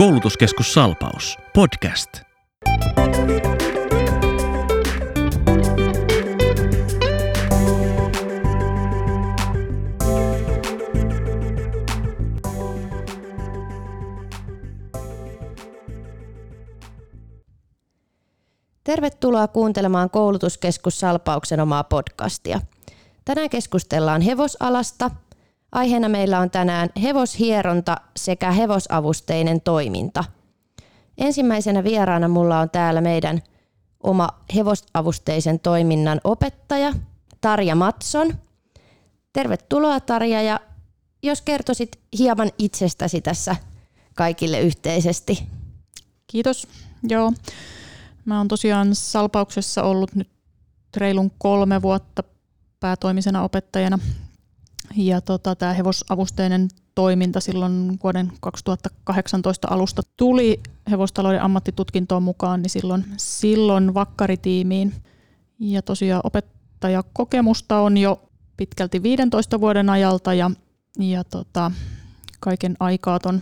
Koulutuskeskus Salpaus. Podcast. Tervetuloa kuuntelemaan Koulutuskeskus Salpauksen omaa podcastia. Tänään keskustellaan hevosalasta. Aiheena meillä on tänään hevoshieronta sekä hevosavusteinen toiminta. Ensimmäisenä vieraana mulla on täällä meidän oma hevosavusteisen toiminnan opettaja Tarja Matson. Tervetuloa Tarja ja jos kertoisit hieman itsestäsi tässä kaikille yhteisesti. Kiitos. Joo. Mä oon tosiaan Salpauksessa ollut nyt reilun kolme vuotta päätoimisena opettajana. Ja tota, tämä hevosavusteinen toiminta silloin vuoden 2018 alusta tuli hevostalouden ammattitutkintoon mukaan, niin silloin, silloin vakkaritiimiin. Ja tosiaan opettajakokemusta on jo pitkälti 15 vuoden ajalta ja, ja tota, kaiken aikaa ton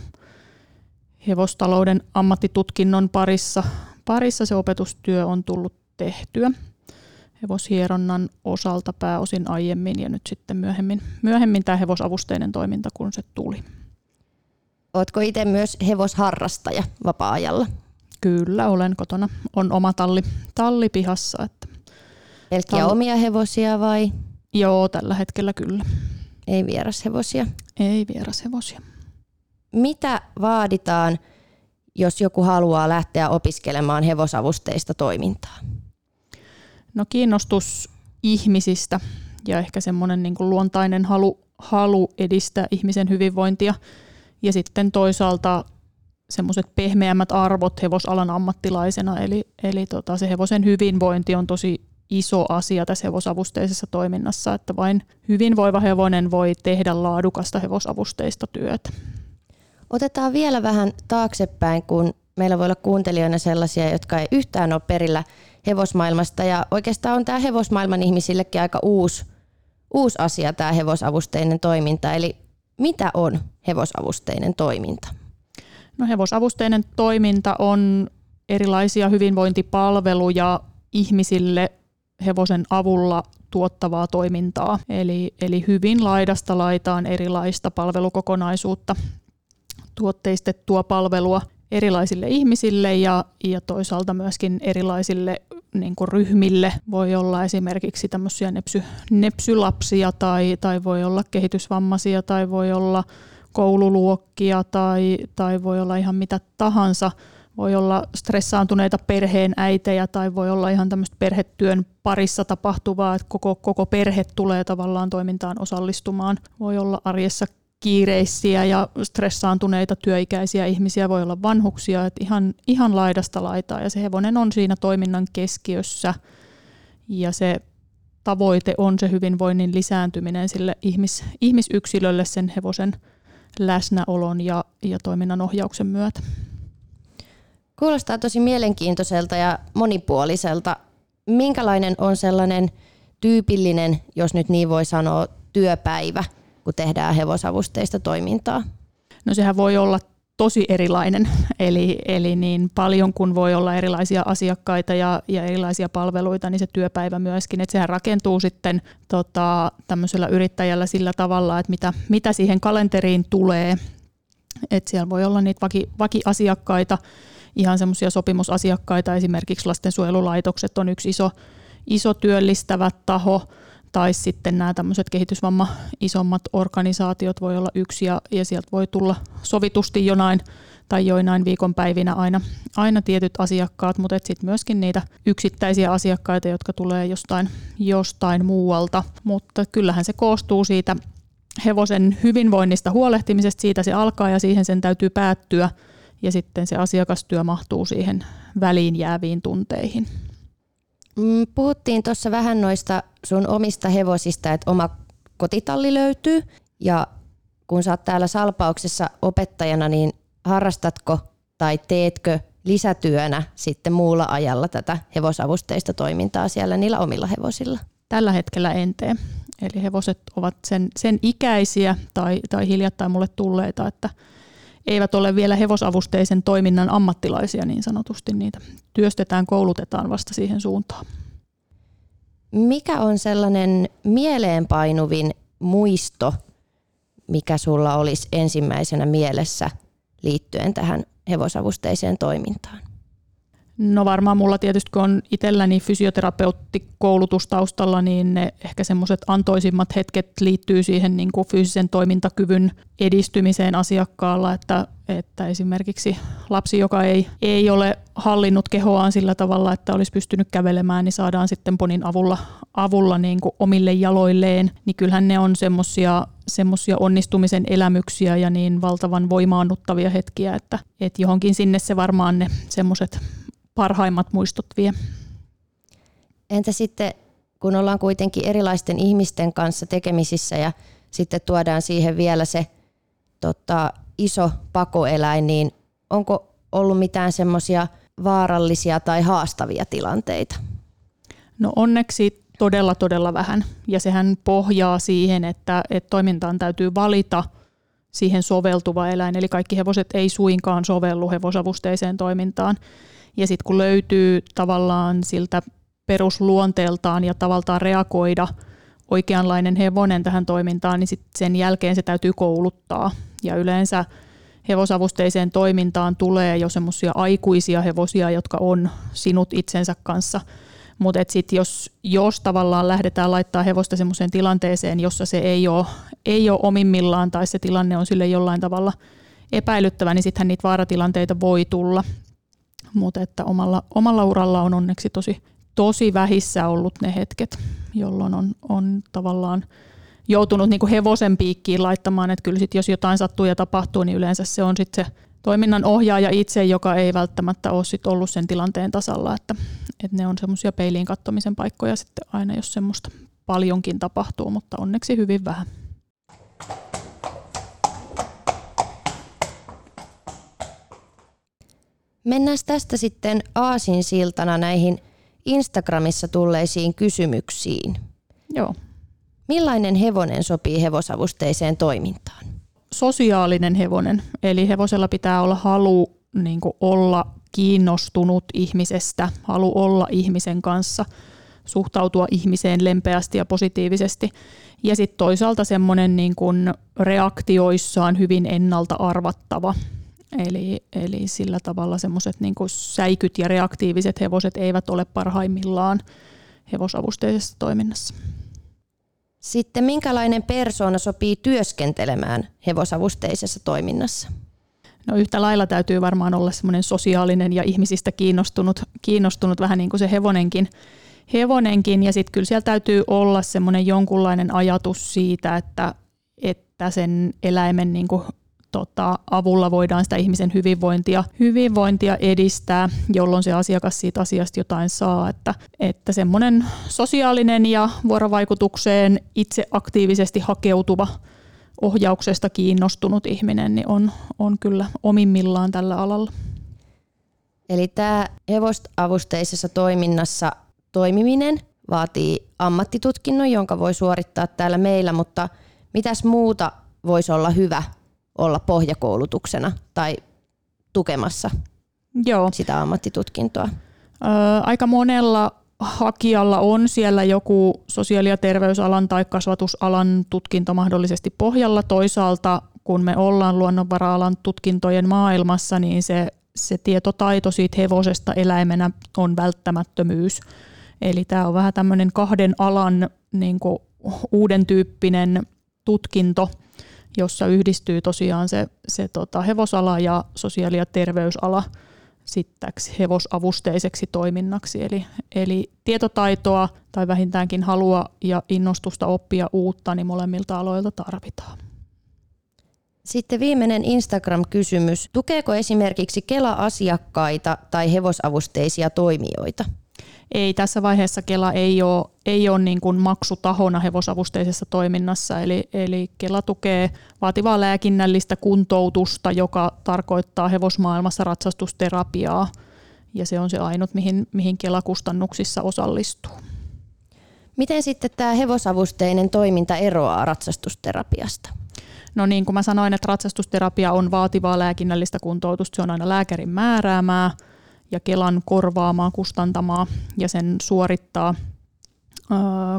hevostalouden ammattitutkinnon parissa, parissa se opetustyö on tullut tehtyä hevoshieronnan osalta pääosin aiemmin ja nyt sitten myöhemmin, myöhemmin tämä hevosavusteinen toiminta, kun se tuli. Oletko itse myös hevosharrastaja vapaa-ajalla? Kyllä, olen kotona. On oma talli, talli pihassa. Että Pelkkiä talli. omia hevosia vai? Joo, tällä hetkellä kyllä. Ei vierashevosia? Ei vierashevosia. Mitä vaaditaan, jos joku haluaa lähteä opiskelemaan hevosavusteista toimintaa? No kiinnostus ihmisistä ja ehkä semmoinen niin kuin luontainen halu, halu edistää ihmisen hyvinvointia. Ja sitten toisaalta semmoiset pehmeämmät arvot hevosalan ammattilaisena, eli, eli tota, se hevosen hyvinvointi on tosi iso asia tässä hevosavusteisessa toiminnassa, että vain hyvinvoiva hevonen voi tehdä laadukasta hevosavusteista työtä. Otetaan vielä vähän taaksepäin, kun meillä voi olla kuuntelijoina sellaisia, jotka ei yhtään ole perillä hevosmaailmasta. Ja oikeastaan on tämä hevosmaailman ihmisillekin aika uusi, uusi asia tämä hevosavusteinen toiminta. Eli mitä on hevosavusteinen toiminta? No hevosavusteinen toiminta on erilaisia hyvinvointipalveluja ihmisille hevosen avulla tuottavaa toimintaa. Eli, eli hyvin laidasta laitaan erilaista palvelukokonaisuutta, tuotteistettua palvelua erilaisille ihmisille ja, ja toisaalta myöskin erilaisille niin kuin ryhmille. Voi olla esimerkiksi tämmöisiä nepsy, nepsylapsia tai, tai voi olla kehitysvammaisia tai voi olla koululuokkia tai, tai voi olla ihan mitä tahansa. Voi olla stressaantuneita perheen äitejä tai voi olla ihan tämmöistä perhetyön parissa tapahtuvaa, että koko, koko perhe tulee tavallaan toimintaan osallistumaan. Voi olla arjessa kiireisiä ja stressaantuneita työikäisiä ihmisiä, voi olla vanhuksia, että ihan, ihan laidasta laitaa ja se hevonen on siinä toiminnan keskiössä ja se tavoite on se hyvinvoinnin lisääntyminen sille ihmis, ihmisyksilölle sen hevosen läsnäolon ja, ja toiminnan ohjauksen myötä. Kuulostaa tosi mielenkiintoiselta ja monipuoliselta. Minkälainen on sellainen tyypillinen, jos nyt niin voi sanoa, työpäivä – kun tehdään hevosavusteista toimintaa? No sehän voi olla tosi erilainen, eli, eli niin paljon kun voi olla erilaisia asiakkaita ja, ja erilaisia palveluita, niin se työpäivä myöskin, että sehän rakentuu sitten tota, tämmöisellä yrittäjällä sillä tavalla, että mitä, mitä siihen kalenteriin tulee, että siellä voi olla niitä vaki, vakiasiakkaita, ihan semmoisia sopimusasiakkaita, esimerkiksi lastensuojelulaitokset on yksi iso, iso työllistävä taho, tai sitten nämä tämmöiset kehitysvamma isommat organisaatiot voi olla yksi ja, ja sieltä voi tulla sovitusti jonain tai joinain viikonpäivinä aina, aina tietyt asiakkaat, mutta sitten myöskin niitä yksittäisiä asiakkaita, jotka tulee jostain, jostain muualta. Mutta kyllähän se koostuu siitä hevosen hyvinvoinnista huolehtimisesta, siitä se alkaa ja siihen sen täytyy päättyä ja sitten se asiakastyö mahtuu siihen väliin jääviin tunteihin. Mm, puhuttiin tuossa vähän noista sun omista hevosista, että oma kotitalli löytyy ja kun sä oot täällä Salpauksessa opettajana, niin harrastatko tai teetkö lisätyönä sitten muulla ajalla tätä hevosavusteista toimintaa siellä niillä omilla hevosilla? Tällä hetkellä en tee. Eli hevoset ovat sen, sen ikäisiä tai, tai hiljattain mulle tulleita, että eivät ole vielä hevosavusteisen toiminnan ammattilaisia niin sanotusti. Niitä työstetään, koulutetaan vasta siihen suuntaan. Mikä on sellainen mieleenpainuvin muisto, mikä sulla olisi ensimmäisenä mielessä liittyen tähän hevosavusteiseen toimintaan? No varmaan mulla tietysti kun on itselläni fysioterapeuttikoulutus taustalla, niin ne ehkä semmoiset antoisimmat hetket liittyy siihen niin kuin fyysisen toimintakyvyn edistymiseen asiakkaalla, että, että esimerkiksi lapsi, joka ei, ei ole hallinnut kehoaan sillä tavalla, että olisi pystynyt kävelemään, niin saadaan sitten ponin avulla, avulla niin kuin omille jaloilleen, niin kyllähän ne on semmoisia semmoisia onnistumisen elämyksiä ja niin valtavan voimaannuttavia hetkiä, että, että johonkin sinne se varmaan ne semmoiset parhaimmat muistot vie. Entä sitten, kun ollaan kuitenkin erilaisten ihmisten kanssa tekemisissä ja sitten tuodaan siihen vielä se tota, iso pakoeläin, niin onko ollut mitään semmoisia vaarallisia tai haastavia tilanteita? No onneksi todella todella vähän ja sehän pohjaa siihen, että, että toimintaan täytyy valita siihen soveltuva eläin, eli kaikki hevoset ei suinkaan sovellu hevosavusteiseen toimintaan. Ja sitten kun löytyy tavallaan siltä perusluonteeltaan ja tavallaan reagoida oikeanlainen hevonen tähän toimintaan, niin sit sen jälkeen se täytyy kouluttaa. Ja yleensä hevosavusteiseen toimintaan tulee jo semmoisia aikuisia hevosia, jotka on sinut itsensä kanssa. Mutta sitten jos, jos tavallaan lähdetään laittaa hevosta semmoiseen tilanteeseen, jossa se ei ole, ei ole omimmillaan tai se tilanne on sille jollain tavalla epäilyttävä, niin sittenhän niitä vaaratilanteita voi tulla mutta että omalla, omalla uralla on onneksi tosi, tosi vähissä ollut ne hetket, jolloin on, on tavallaan joutunut niin kuin hevosen piikkiin laittamaan, että kyllä sit jos jotain sattuu ja tapahtuu, niin yleensä se on sitten se toiminnan ohjaaja itse, joka ei välttämättä ole sit ollut sen tilanteen tasalla, että, että ne on semmoisia peiliin kattomisen paikkoja sitten aina, jos semmoista paljonkin tapahtuu, mutta onneksi hyvin vähän. Mennään tästä sitten aasin siltana näihin Instagramissa tulleisiin kysymyksiin. Joo. Millainen hevonen sopii hevosavusteiseen toimintaan? Sosiaalinen hevonen, eli hevosella pitää olla halu niin olla kiinnostunut ihmisestä, halu olla ihmisen kanssa, suhtautua ihmiseen lempeästi ja positiivisesti. Ja sitten toisaalta semmoinen niin reaktioissaan hyvin ennalta arvattava, Eli, eli sillä tavalla semmoiset niin säikyt ja reaktiiviset hevoset eivät ole parhaimmillaan hevosavusteisessa toiminnassa. Sitten minkälainen persoona sopii työskentelemään hevosavusteisessa toiminnassa? No yhtä lailla täytyy varmaan olla semmoinen sosiaalinen ja ihmisistä kiinnostunut, kiinnostunut vähän niin kuin se hevonenkin. hevonenkin ja sitten kyllä siellä täytyy olla semmoinen jonkunlainen ajatus siitä, että, että sen eläimen niin kuin tota, avulla voidaan sitä ihmisen hyvinvointia, hyvinvointia edistää, jolloin se asiakas siitä asiasta jotain saa. Että, että semmoinen sosiaalinen ja vuorovaikutukseen itse aktiivisesti hakeutuva ohjauksesta kiinnostunut ihminen niin on, on kyllä omimmillaan tällä alalla. Eli tämä hevostavusteisessa toiminnassa toimiminen vaatii ammattitutkinnon, jonka voi suorittaa täällä meillä, mutta mitäs muuta voisi olla hyvä olla pohjakoulutuksena tai tukemassa Joo. sitä ammattitutkintoa? Öö, aika monella hakijalla on siellä joku sosiaali- ja terveysalan tai kasvatusalan tutkinto mahdollisesti pohjalla. Toisaalta kun me ollaan luonnonvara-alan tutkintojen maailmassa, niin se, se tietotaito siitä hevosesta eläimenä on välttämättömyys. Eli tämä on vähän tämmöinen kahden alan niin uuden tyyppinen tutkinto, jossa yhdistyy tosiaan se, se tota hevosala ja sosiaali- ja terveysala sitten hevosavusteiseksi toiminnaksi. Eli, eli tietotaitoa tai vähintäänkin halua ja innostusta oppia uutta, niin molemmilta aloilta tarvitaan. Sitten viimeinen Instagram-kysymys. Tukeeko esimerkiksi Kela-asiakkaita tai hevosavusteisia toimijoita? Ei tässä vaiheessa Kela ei ole, ei ole niin kuin maksutahona hevosavusteisessa toiminnassa, eli, eli Kela tukee vaativaa lääkinnällistä kuntoutusta, joka tarkoittaa hevosmaailmassa ratsastusterapiaa, ja se on se ainut, mihin, mihin Kela kustannuksissa osallistuu. Miten sitten tämä hevosavusteinen toiminta eroaa ratsastusterapiasta? No niin kuin mä sanoin, että ratsastusterapia on vaativaa lääkinnällistä kuntoutusta, se on aina lääkärin määräämää ja Kelan korvaamaa, kustantamaa ja sen suorittaa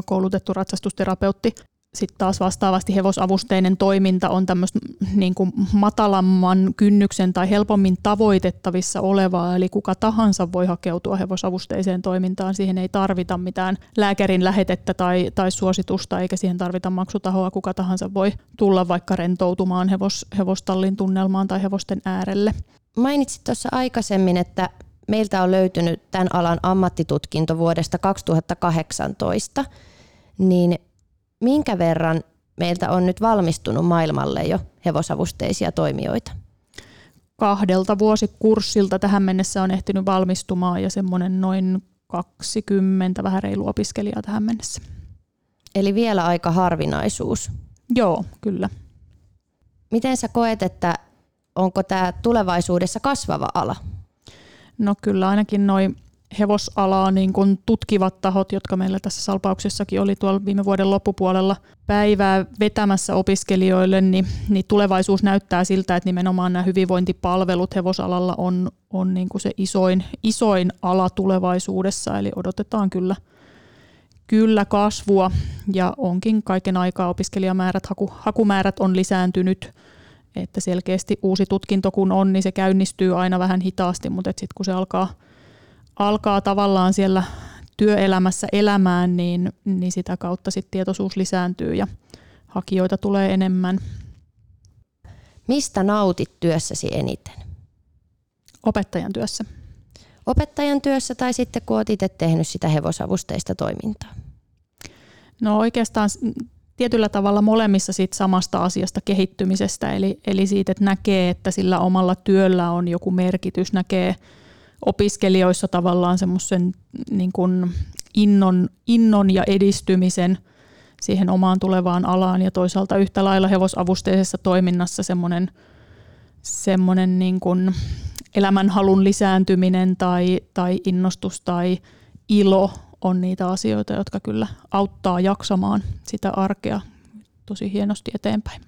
koulutettu ratsastusterapeutti sitten taas vastaavasti hevosavusteinen toiminta on tämmöistä niin kuin matalamman kynnyksen tai helpommin tavoitettavissa olevaa, eli kuka tahansa voi hakeutua hevosavusteiseen toimintaan. Siihen ei tarvita mitään lääkärin lähetettä tai, tai suositusta, eikä siihen tarvita maksutahoa. Kuka tahansa voi tulla vaikka rentoutumaan hevos, hevostallin tunnelmaan tai hevosten äärelle. Mainitsit tuossa aikaisemmin, että meiltä on löytynyt tämän alan ammattitutkinto vuodesta 2018, niin minkä verran meiltä on nyt valmistunut maailmalle jo hevosavusteisia toimijoita? Kahdelta vuosikurssilta tähän mennessä on ehtinyt valmistumaan ja semmoinen noin 20 vähän reilu opiskelijaa tähän mennessä. Eli vielä aika harvinaisuus. Joo, kyllä. Miten sä koet, että onko tämä tulevaisuudessa kasvava ala? No kyllä ainakin noin hevosalaa niin kuin tutkivat tahot, jotka meillä tässä salpauksessakin oli tuolla viime vuoden loppupuolella päivää vetämässä opiskelijoille, niin, niin tulevaisuus näyttää siltä, että nimenomaan nämä hyvinvointipalvelut hevosalalla on, on niin kuin se isoin, isoin ala tulevaisuudessa, eli odotetaan kyllä, kyllä kasvua ja onkin kaiken aikaa opiskelijamäärät, haku, hakumäärät on lisääntynyt, että selkeästi uusi tutkinto kun on, niin se käynnistyy aina vähän hitaasti, mutta sitten kun se alkaa – alkaa tavallaan siellä työelämässä elämään, niin, niin sitä kautta sit tietoisuus lisääntyy ja hakijoita tulee enemmän. Mistä nautit työssäsi eniten? Opettajan työssä. Opettajan työssä tai sitten kun olet itse tehnyt sitä hevosavusteista toimintaa? No oikeastaan tietyllä tavalla molemmissa siitä samasta asiasta kehittymisestä, eli, eli siitä, että näkee, että sillä omalla työllä on joku merkitys, näkee – opiskelijoissa tavallaan semmoisen niin innon, innon ja edistymisen siihen omaan tulevaan alaan ja toisaalta yhtä lailla hevosavusteisessa toiminnassa semmoinen, semmoinen niin kuin elämänhalun lisääntyminen tai, tai innostus tai ilo on niitä asioita, jotka kyllä auttaa jaksamaan sitä arkea tosi hienosti eteenpäin.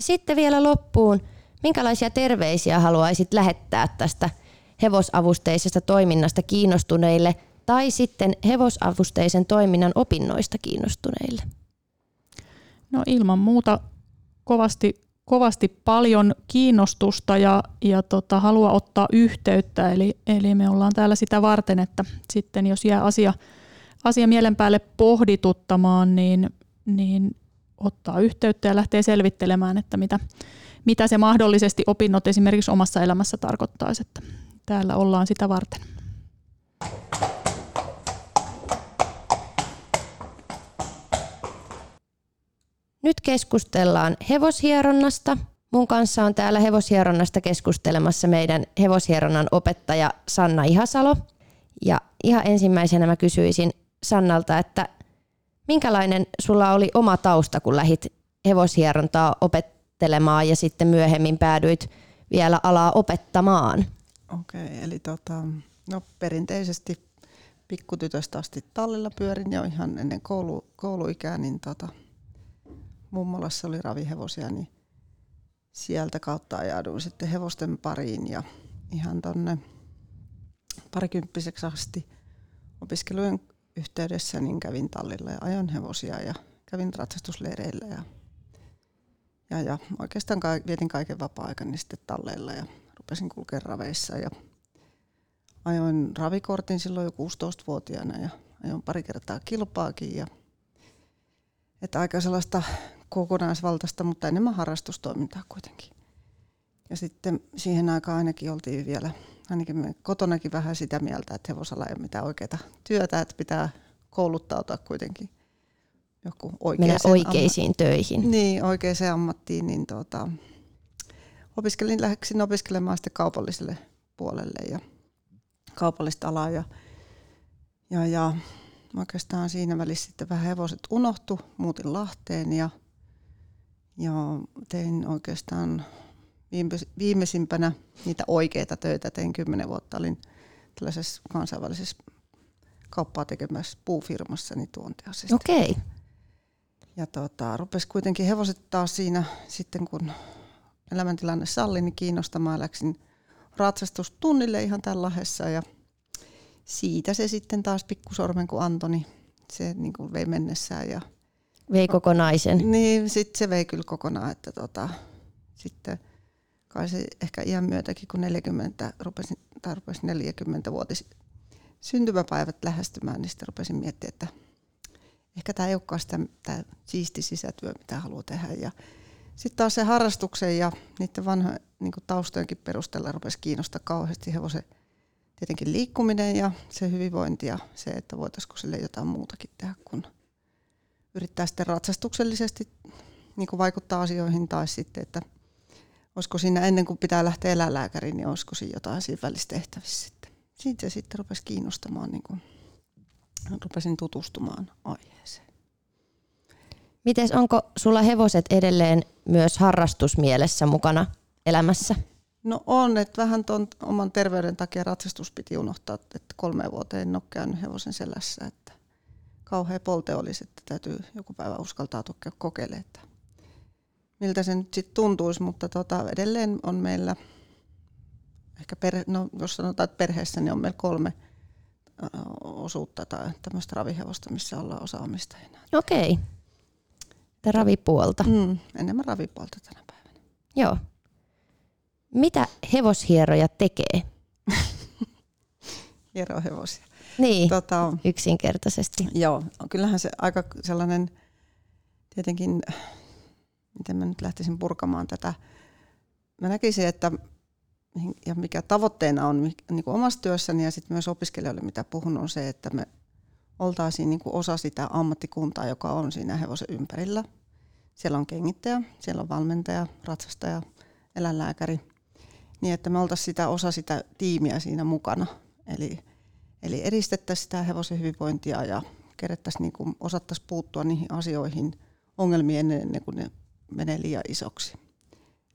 Sitten vielä loppuun, minkälaisia terveisiä haluaisit lähettää tästä hevosavusteisesta toiminnasta kiinnostuneille tai sitten hevosavusteisen toiminnan opinnoista kiinnostuneille? No ilman muuta kovasti, kovasti paljon kiinnostusta ja, ja tota, halua ottaa yhteyttä. Eli, eli me ollaan täällä sitä varten, että sitten jos jää asia, asia mielen päälle pohdituttamaan, niin, niin ottaa yhteyttä ja lähtee selvittelemään, että mitä, mitä se mahdollisesti opinnot esimerkiksi omassa elämässä tarkoittaisi. Että Täällä ollaan sitä varten. Nyt keskustellaan hevoshieronnasta. Mun kanssa on täällä hevoshieronnasta keskustelemassa meidän hevoshieronnan opettaja Sanna Ihasalo. Ja ihan ensimmäisenä mä kysyisin Sannalta, että minkälainen sulla oli oma tausta, kun lähit hevoshierontaa opettelemaan ja sitten myöhemmin päädyit vielä alaa opettamaan? Okei, okay, eli tota, no perinteisesti pikkutytöstä asti tallilla pyörin jo ihan ennen koulu, kouluikää, niin tota, mummolassa oli ravihevosia, niin sieltä kautta ajauduin sitten hevosten pariin ja ihan tonne parikymppiseksi asti opiskelujen yhteydessä niin kävin tallilla ja ajon hevosia ja kävin ratsastusleireillä ja, ja, ja oikeastaan ka- vietin kaiken vapaa-aikani sitten talleilla ja rupesin kulkemaan raveissa ja ajoin ravikortin silloin jo 16-vuotiaana ja ajoin pari kertaa kilpaakin. Ja, että aika sellaista kokonaisvaltaista, mutta enemmän harrastustoimintaa kuitenkin. Ja sitten siihen aikaan ainakin oltiin vielä, ainakin me kotonakin vähän sitä mieltä, että hevosalla ei ole mitään oikeaa työtä, että pitää kouluttautua kuitenkin joku oikeisiin, oikeisiin amma- töihin. Niin, oikeaan ammattiin, niin tota, opiskelin, lähdin opiskelemaan sitten kaupalliselle puolelle ja kaupallista alaa ja, ja, ja oikeastaan siinä välissä sitten vähän hevoset unohtu, muutin Lahteen ja, ja tein oikeastaan viimeisimpänä niitä oikeita töitä, tein kymmenen vuotta, olin tällaisessa kansainvälisessä kauppaa tekemässä puufirmassa niin tuontiasesta. Okei. Okay. ja tota, rupesi kuitenkin hevoset taas siinä sitten kun elämäntilanne salli, niin kiinnostamaan läksin ratsastustunnille ihan tällä lahessa ja siitä se sitten taas pikkusormen kuin Antoni, se niin kuin vei mennessään ja Vei kokonaisen. niin, sitten se vei kyllä kokonaan, että tota, sitten kai se ehkä iän myötäkin, kun 40, rupesin, tai rupesi 40 vuotis syntymäpäivät lähestymään, niin sitten rupesin miettimään, että ehkä tämä ei olekaan sitä tää siisti sisätyö, mitä haluaa tehdä. Ja sitten taas se harrastuksen ja niiden vanhojen niin taustojenkin perusteella rupesi kiinnostaa kauheasti hevosen tietenkin liikkuminen ja se hyvinvointi ja se, että voitaisiinko sille jotain muutakin tehdä kuin yrittää sitten ratsastuksellisesti niin kuin vaikuttaa asioihin tai sitten, että olisiko siinä ennen kuin pitää lähteä eläinlääkäriin, niin olisiko siinä jotain siinä välistehtävissä sitten. Siitä se sitten rupesi kiinnostamaan, niin kuin, rupesin tutustumaan aiheeseen. Mites onko sulla hevoset edelleen myös harrastusmielessä mukana elämässä? No on, että vähän tuon oman terveyden takia ratsastus piti unohtaa, että kolme vuoteen en ole käynyt hevosen selässä, että kauhea polte olisi, että täytyy joku päivä uskaltaa tukea kokeilemaan, että miltä se nyt sitten tuntuisi, mutta tota, edelleen on meillä, ehkä perhe, no, jos sanotaan, että perheessä niin on meillä kolme ö, osuutta tai tämmöistä ravihevosta, missä ollaan osaamistajina. Okei. Tätä ravipuolta. Mm, enemmän ravipuolta tänä päivänä. Joo. Mitä hevoshieroja tekee? Hierohevosia. Niin, Tota, yksinkertaisesti. Joo, kyllähän se aika sellainen, tietenkin, miten mä nyt lähtisin purkamaan tätä. Mä näkisin, että ja mikä tavoitteena on niin kuin omassa työssäni ja sitten myös opiskelijoille, mitä puhun, on se, että me oltaisiin niin kuin osa sitä ammattikuntaa, joka on siinä hevosen ympärillä. Siellä on kengittäjä, siellä on valmentaja, ratsastaja, eläinlääkäri, niin että me oltaisiin sitä osa sitä tiimiä siinä mukana. Eli Eli edistettäisiin sitä hevosen hyvinvointia ja kerettäisiin niin osattaisiin puuttua niihin asioihin, ongelmiin ennen, kuin ne menee liian isoksi.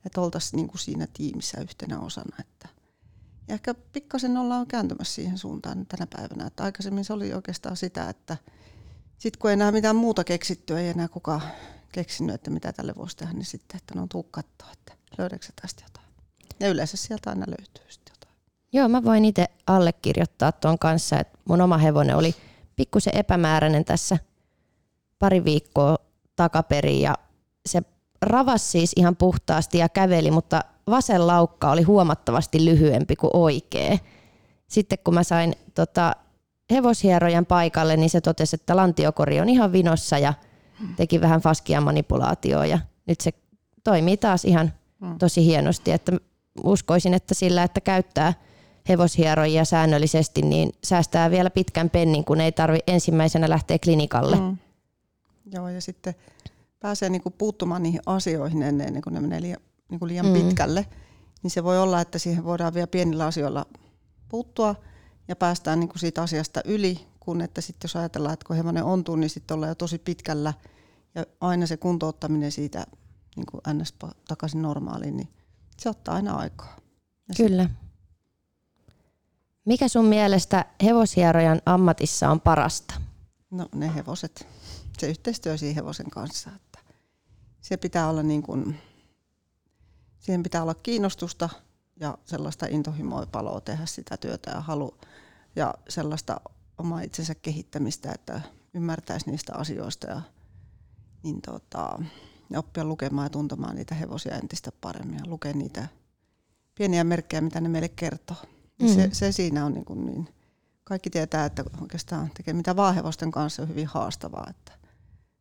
Että oltaisiin niin kuin siinä tiimissä yhtenä osana. Että. Ja ehkä pikkasen ollaan kääntymässä siihen suuntaan tänä päivänä. Että aikaisemmin se oli oikeastaan sitä, että sitten kun ei enää mitään muuta keksittyä, ei enää kukaan keksinyt, että mitä tälle voisi tehdä, niin sitten, että no tuu katsoa, että löydätkö tästä jotain. Ja yleensä sieltä aina löytyy jotain. Joo, mä voin itse allekirjoittaa tuon kanssa, että mun oma hevonen oli pikkusen epämääräinen tässä pari viikkoa takaperin ja se ravas siis ihan puhtaasti ja käveli, mutta vasen laukka oli huomattavasti lyhyempi kuin oikea. Sitten kun mä sain tota, hevoshierojan paikalle, niin se totesi, että lantiokori on ihan vinossa ja teki vähän faskia manipulaatioa ja nyt se toimii taas ihan tosi hienosti, että uskoisin, että sillä, että käyttää hevoshierojia säännöllisesti, niin säästää vielä pitkän pennin, kun ei tarvi ensimmäisenä lähteä klinikalle. Mm. Joo, ja sitten pääsee niinku puuttumaan niihin asioihin ennen, ennen kuin ne menee liian, niinku liian mm. pitkälle. Niin se voi olla, että siihen voidaan vielä pienillä asioilla puuttua ja päästään niinku siitä asiasta yli, kun että sitten jos ajatellaan, että kun hevonen ontuu, niin sitten ollaan jo tosi pitkällä ja aina se kuntouttaminen siitä niin kuin ns. takaisin normaaliin, niin se ottaa aina aikaa. Ja Kyllä. Sit, mikä sun mielestä hevoshierojan ammatissa on parasta? No ne hevoset, se yhteistyö siinä hevosen kanssa. Että se pitää olla niin kuin, siihen pitää olla kiinnostusta ja sellaista intohimoa paloa tehdä sitä työtä ja halu ja sellaista omaa itsensä kehittämistä, että ymmärtäisi niistä asioista ja, niin tota, ja oppia lukemaan ja tuntemaan niitä hevosia entistä paremmin ja lukea niitä pieniä merkkejä, mitä ne meille kertoo. Mm. Se, se siinä on niin, kuin niin, kaikki tietää, että oikeastaan tekee mitä vaahevosten kanssa on hyvin haastavaa. Että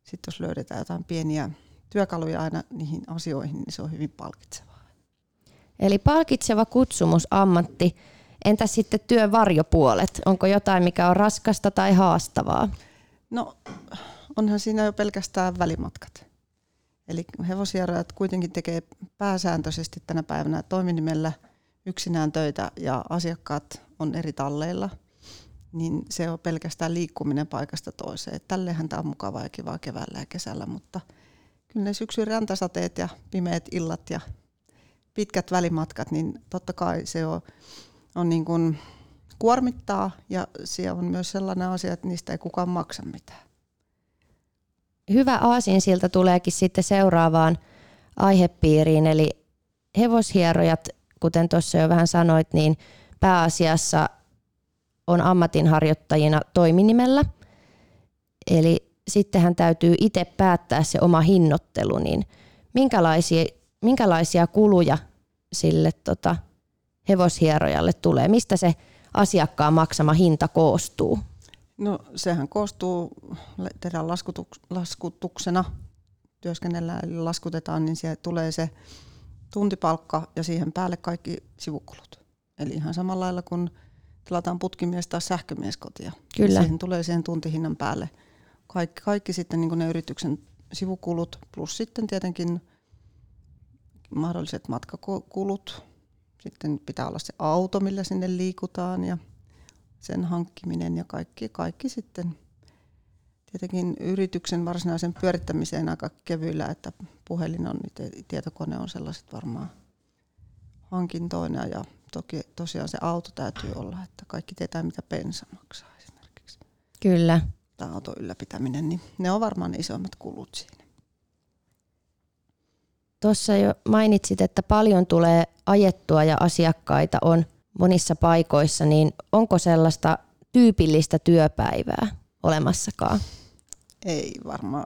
sitten jos löydetään jotain pieniä työkaluja aina niihin asioihin, niin se on hyvin palkitsevaa. Eli palkitseva kutsumusammatti. Entä sitten työn varjopuolet? Onko jotain, mikä on raskasta tai haastavaa? No onhan siinä jo pelkästään välimatkat. Eli hevosierojat kuitenkin tekee pääsääntöisesti tänä päivänä toiminimellä – yksinään töitä ja asiakkaat on eri talleilla, niin se on pelkästään liikkuminen paikasta toiseen. Tällehän tämä on mukavaa ja kivaa keväällä ja kesällä, mutta kyllä ne syksyn räntäsateet ja pimeät illat ja pitkät välimatkat, niin totta kai se on, on niin kuin kuormittaa ja se on myös sellainen asia, että niistä ei kukaan maksa mitään. hyvä aasinsilta tuleekin sitten seuraavaan aihepiiriin, eli hevoshierojat, kuten tuossa jo vähän sanoit, niin pääasiassa on ammatinharjoittajina toiminimellä. Eli sittenhän täytyy itse päättää se oma hinnoittelu, niin minkälaisia, minkälaisia kuluja sille tota, hevoshierojalle tulee? Mistä se asiakkaan maksama hinta koostuu? No sehän koostuu, tehdään laskutuksena, työskennellään laskutetaan, niin siihen tulee se tuntipalkka ja siihen päälle kaikki sivukulut. Eli ihan samalla lailla kuin tilataan putkimies tai sähkömies kotia. Kyllä. Siihen tulee siihen tuntihinnan päälle kaikki, kaikki sitten niin ne yrityksen sivukulut plus sitten tietenkin mahdolliset matkakulut. Sitten pitää olla se auto, millä sinne liikutaan ja sen hankkiminen ja kaikki, kaikki sitten tietenkin yrityksen varsinaisen pyörittämiseen aika kevyillä, että puhelin on, tietokone on sellaiset varmaan hankintoina ja toki tosiaan se auto täytyy olla, että kaikki tietää mitä pensa maksaa esimerkiksi. Kyllä. Tämä auton ylläpitäminen, niin ne on varmaan ne isommat kulut siinä. Tuossa jo mainitsit, että paljon tulee ajettua ja asiakkaita on monissa paikoissa, niin onko sellaista tyypillistä työpäivää olemassakaan? Ei varmaan.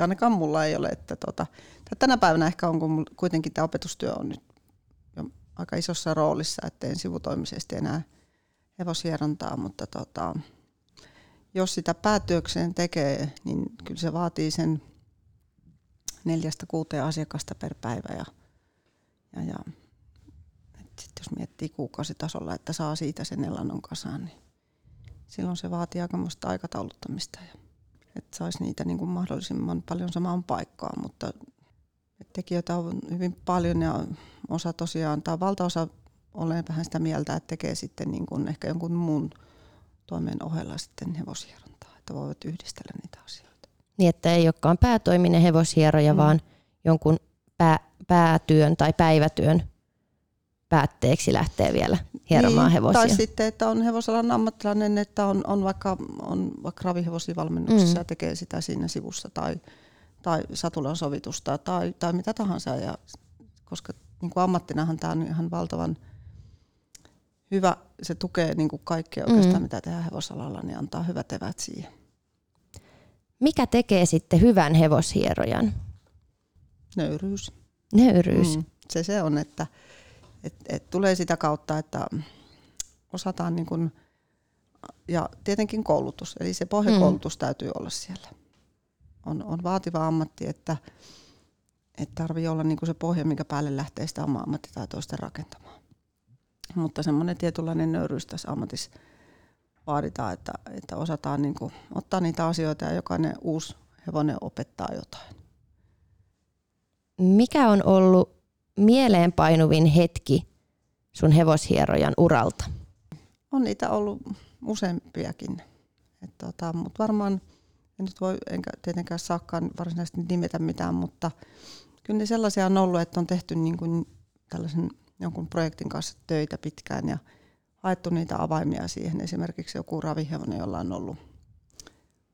Ainakaan mulla ei ole. Että tota, tänä päivänä ehkä on, kun kuitenkin tämä opetustyö on nyt jo aika isossa roolissa, että en sivutoimisesti enää hevoshierontaa, mutta tota, jos sitä päätyökseen tekee, niin kyllä se vaatii sen neljästä kuuteen asiakasta per päivä. Ja, ja, ja sit jos miettii kuukausitasolla, että saa siitä sen elannon kasaan, niin silloin se vaatii aikamoista aikatauluttamista. Ja, että saisi niitä niin kuin mahdollisimman paljon samaan paikkaan, mutta tekijöitä on hyvin paljon ja osa tosiaan, tai valtaosa olen vähän sitä mieltä, että tekee sitten niin kuin ehkä jonkun muun toimen ohella sitten hevoshierontaa, että voivat yhdistellä niitä asioita. Niin, että ei olekaan päätoiminen hevoshieroja, mm. vaan jonkun pää, päätyön tai päivätyön päätteeksi lähtee vielä hieromaan niin, hevosia. Tai sitten, että on hevosalan ammattilainen, että on, on vaikka, on vaikka ravihevosivalmennuksessa mm. ja tekee sitä siinä sivussa tai, tai satulan sovitusta tai, tai mitä tahansa. Ja, koska niin kuin ammattinahan tämä on ihan valtavan – hyvä, se tukee niin kuin kaikkea oikeastaan, mm. mitä tehdään hevosalalla, niin antaa hyvät evät siihen. Mikä tekee sitten hyvän hevoshierojan? Nöyryys. Nöyryys. Mm. Se se on, että et, et tulee sitä kautta, että osataan niin kuin, ja tietenkin koulutus, eli se pohjakoulutus mm. täytyy olla siellä. On, on vaativa ammatti, että, että tarvii olla niin kuin se pohja, mikä päälle lähtee sitä omaa ammattitaitoista rakentamaan. Mutta semmoinen tietynlainen nöyryys tässä ammatissa vaaditaan, että, että osataan niin kuin ottaa niitä asioita ja jokainen uusi hevonen opettaa jotain. Mikä on ollut mieleenpainuvin hetki sun hevoshierojan uralta? On niitä ollut useampiakin. tota, mutta varmaan, en nyt voi enkä tietenkään saakaan varsinaisesti nimetä mitään, mutta kyllä ne sellaisia on ollut, että on tehty niin kuin tällaisen jonkun projektin kanssa töitä pitkään ja haettu niitä avaimia siihen. Esimerkiksi joku ravihevonen, jolla on ollut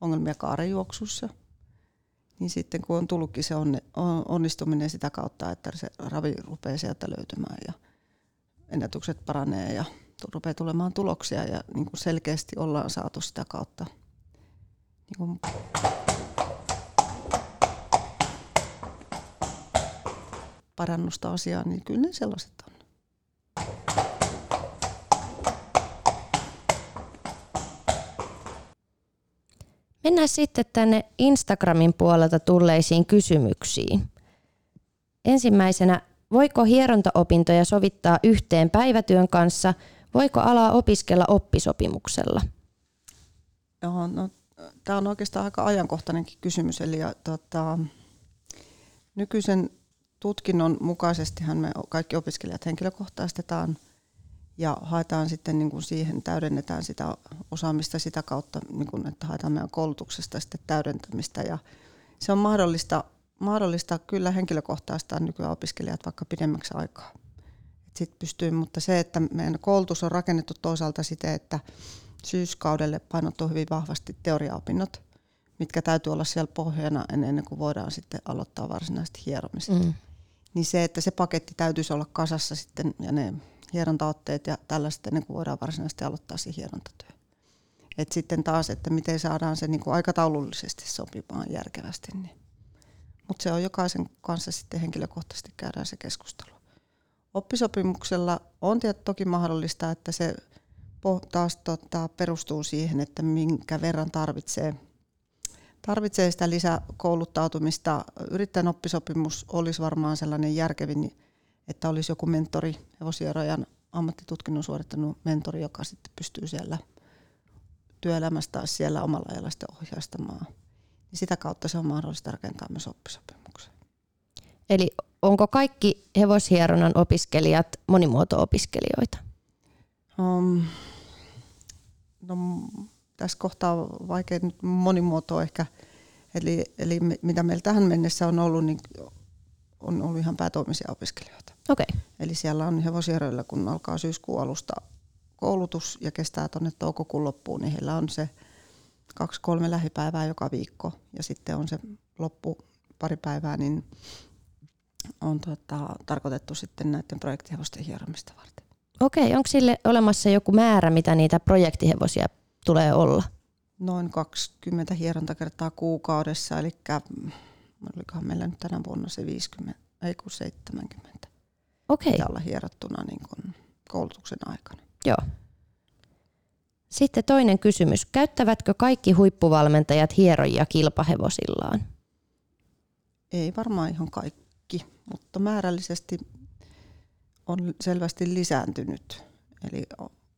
ongelmia kaarejuoksussa. Niin sitten kun on tullutkin se onnistuminen sitä kautta, että se ravi rupeaa sieltä löytymään ja ennätykset paranee ja rupeaa tulemaan tuloksia ja niin kuin selkeästi ollaan saatu sitä kautta. Niin kuin parannusta asiaan, niin kyllä ne sellaiset on. Mennään sitten tänne Instagramin puolelta tulleisiin kysymyksiin. Ensimmäisenä, voiko hierontaopintoja sovittaa yhteen päivätyön kanssa? Voiko alaa opiskella oppisopimuksella? Joo, no, tämä on oikeastaan aika ajankohtainenkin kysymys. Eli tota, nykyisen tutkinnon mukaisestihan me kaikki opiskelijat henkilökohtaistetaan – ja haetaan sitten niin kuin siihen, täydennetään sitä osaamista sitä kautta, niin kuin, että haetaan meidän koulutuksesta sitten täydentämistä ja se on mahdollista, mahdollista kyllä henkilökohtaistaa nykyään opiskelijat vaikka pidemmäksi aikaa. Et sit pystyy, mutta se, että meidän koulutus on rakennettu toisaalta siten, että syyskaudelle painottuu hyvin vahvasti teoriaopinnot, mitkä täytyy olla siellä pohjana ennen kuin voidaan sitten aloittaa varsinaisesti hieromista. Mm. Niin se, että se paketti täytyisi olla kasassa sitten ja ne hierontaotteet ja tällaiset ennen kuin voidaan varsinaisesti aloittaa se hierontatyö. Et sitten taas, että miten saadaan se niin kuin aikataulullisesti sopimaan järkevästi. Niin. Mutta se on jokaisen kanssa sitten henkilökohtaisesti käydään se keskustelu. Oppisopimuksella on toki mahdollista, että se taas tota, perustuu siihen, että minkä verran tarvitsee, tarvitsee sitä lisäkouluttautumista. Yrittäjän oppisopimus olisi varmaan sellainen järkevin, että olisi joku mentori, hevosierojan ammattitutkinnon suorittanut mentori, joka sitten pystyy siellä työelämässä taas siellä omalla ajalla sitten ohjaistamaan. Niin sitä kautta se on mahdollista rakentaa myös oppisopimuksen. Eli onko kaikki hevoshieronnan opiskelijat monimuoto-opiskelijoita? Um, no, tässä kohtaa vaikea nyt monimuoto ehkä. Eli, eli mitä meillä tähän mennessä on ollut, niin on ollut ihan päätoimisia opiskelijoita. Okay. Eli siellä on hevosieröillä, kun alkaa syyskuun alusta koulutus ja kestää tuonne toukokuun loppuun, niin heillä on se kaksi-kolme lähipäivää joka viikko ja sitten on se loppu pari päivää, niin on tota, tarkoitettu sitten näiden projektihevosten hieromista varten. Okei, onko sille olemassa joku määrä, mitä niitä projektihevosia tulee olla? Noin 20 hierontakertaa kuukaudessa, eli olikohan meillä nyt tänä vuonna se 50, ei kun 70. Okei. Pitää olla hierottuna niin kuin koulutuksen aikana. Joo. Sitten toinen kysymys. Käyttävätkö kaikki huippuvalmentajat hierojia kilpahevosillaan? Ei varmaan ihan kaikki, mutta määrällisesti on selvästi lisääntynyt. Eli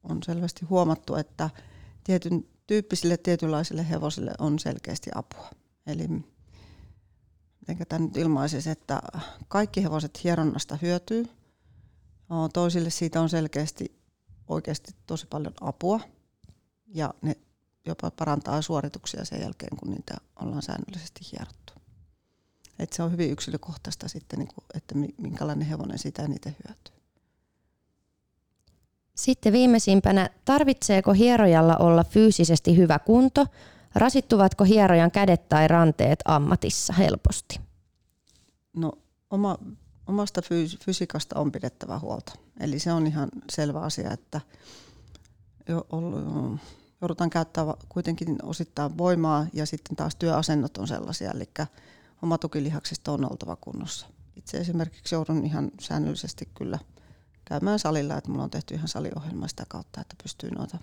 on selvästi huomattu, että tietyn tyyppisille tietynlaisille hevosille on selkeästi apua. Eli miten tämä nyt ilmaisisi, että kaikki hevoset hieronnasta hyötyy. Toisille siitä on selkeästi oikeasti tosi paljon apua ja ne jopa parantaa suorituksia sen jälkeen, kun niitä ollaan säännöllisesti hierottu. Et se on hyvin yksilökohtaista sitten, niin että minkälainen hevonen sitä niitä hyötyy. Sitten viimeisimpänä, tarvitseeko hierojalla olla fyysisesti hyvä kunto? Rasittuvatko hierojan kädet tai ranteet ammatissa helposti? No oma, omasta fyys- fysiikasta on pidettävä huolta. Eli se on ihan selvä asia, että joudutaan käyttämään kuitenkin osittain voimaa ja sitten taas työasennot on sellaisia, eli oma tukilihaksista on oltava kunnossa. Itse esimerkiksi joudun ihan säännöllisesti kyllä käymään salilla, että mulla on tehty ihan saliohjelma sitä kautta, että pystyy noita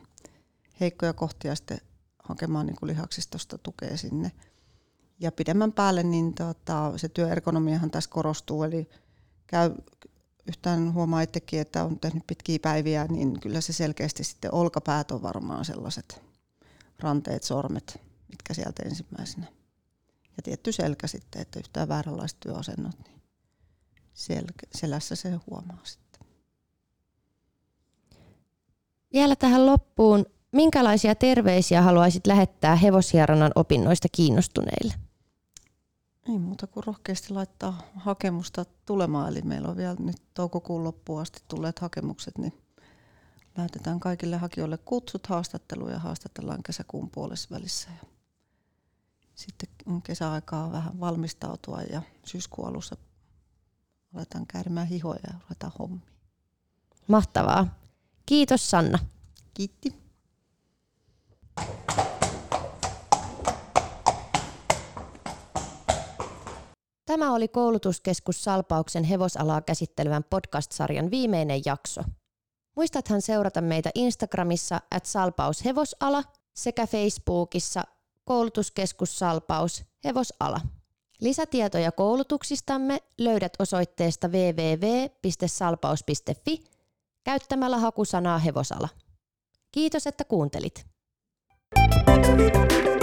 heikkoja kohtia sitten hakemaan niin kuin lihaksistosta tukea sinne. Ja pidemmän päälle niin tota, se työergonomiahan tässä korostuu, eli käy, yhtään huomaa itsekin, että on tehnyt pitkiä päiviä, niin kyllä se selkeästi sitten olkapäät on varmaan sellaiset ranteet, sormet, mitkä sieltä ensimmäisenä. Ja tietty selkä sitten, että yhtään vääränlaiset työasennot, niin sel- selässä se huomaa sitten. Vielä tähän loppuun, minkälaisia terveisiä haluaisit lähettää hevoshieronnan opinnoista kiinnostuneille? Ei muuta kuin rohkeasti laittaa hakemusta tulemaan. Eli meillä on vielä nyt toukokuun loppuun asti tulleet hakemukset, niin lähetetään kaikille hakijoille kutsut haastatteluun ja haastatellaan kesäkuun puolessa välissä. Ja sitten on kesäaikaa vähän valmistautua ja syyskuun alussa aletaan käärimään hihoja ja ruvetaan hommiin. Mahtavaa. Kiitos Sanna. Kiitti. Tämä oli koulutuskeskus Salpauksen hevosalaa käsittelevän podcast-sarjan viimeinen jakso. Muistathan seurata meitä Instagramissa at salpaushevosala sekä Facebookissa koulutuskeskus Salpaus hevosala. Lisätietoja koulutuksistamme löydät osoitteesta www.salpaus.fi käyttämällä hakusanaa hevosala. Kiitos, että kuuntelit. Thank you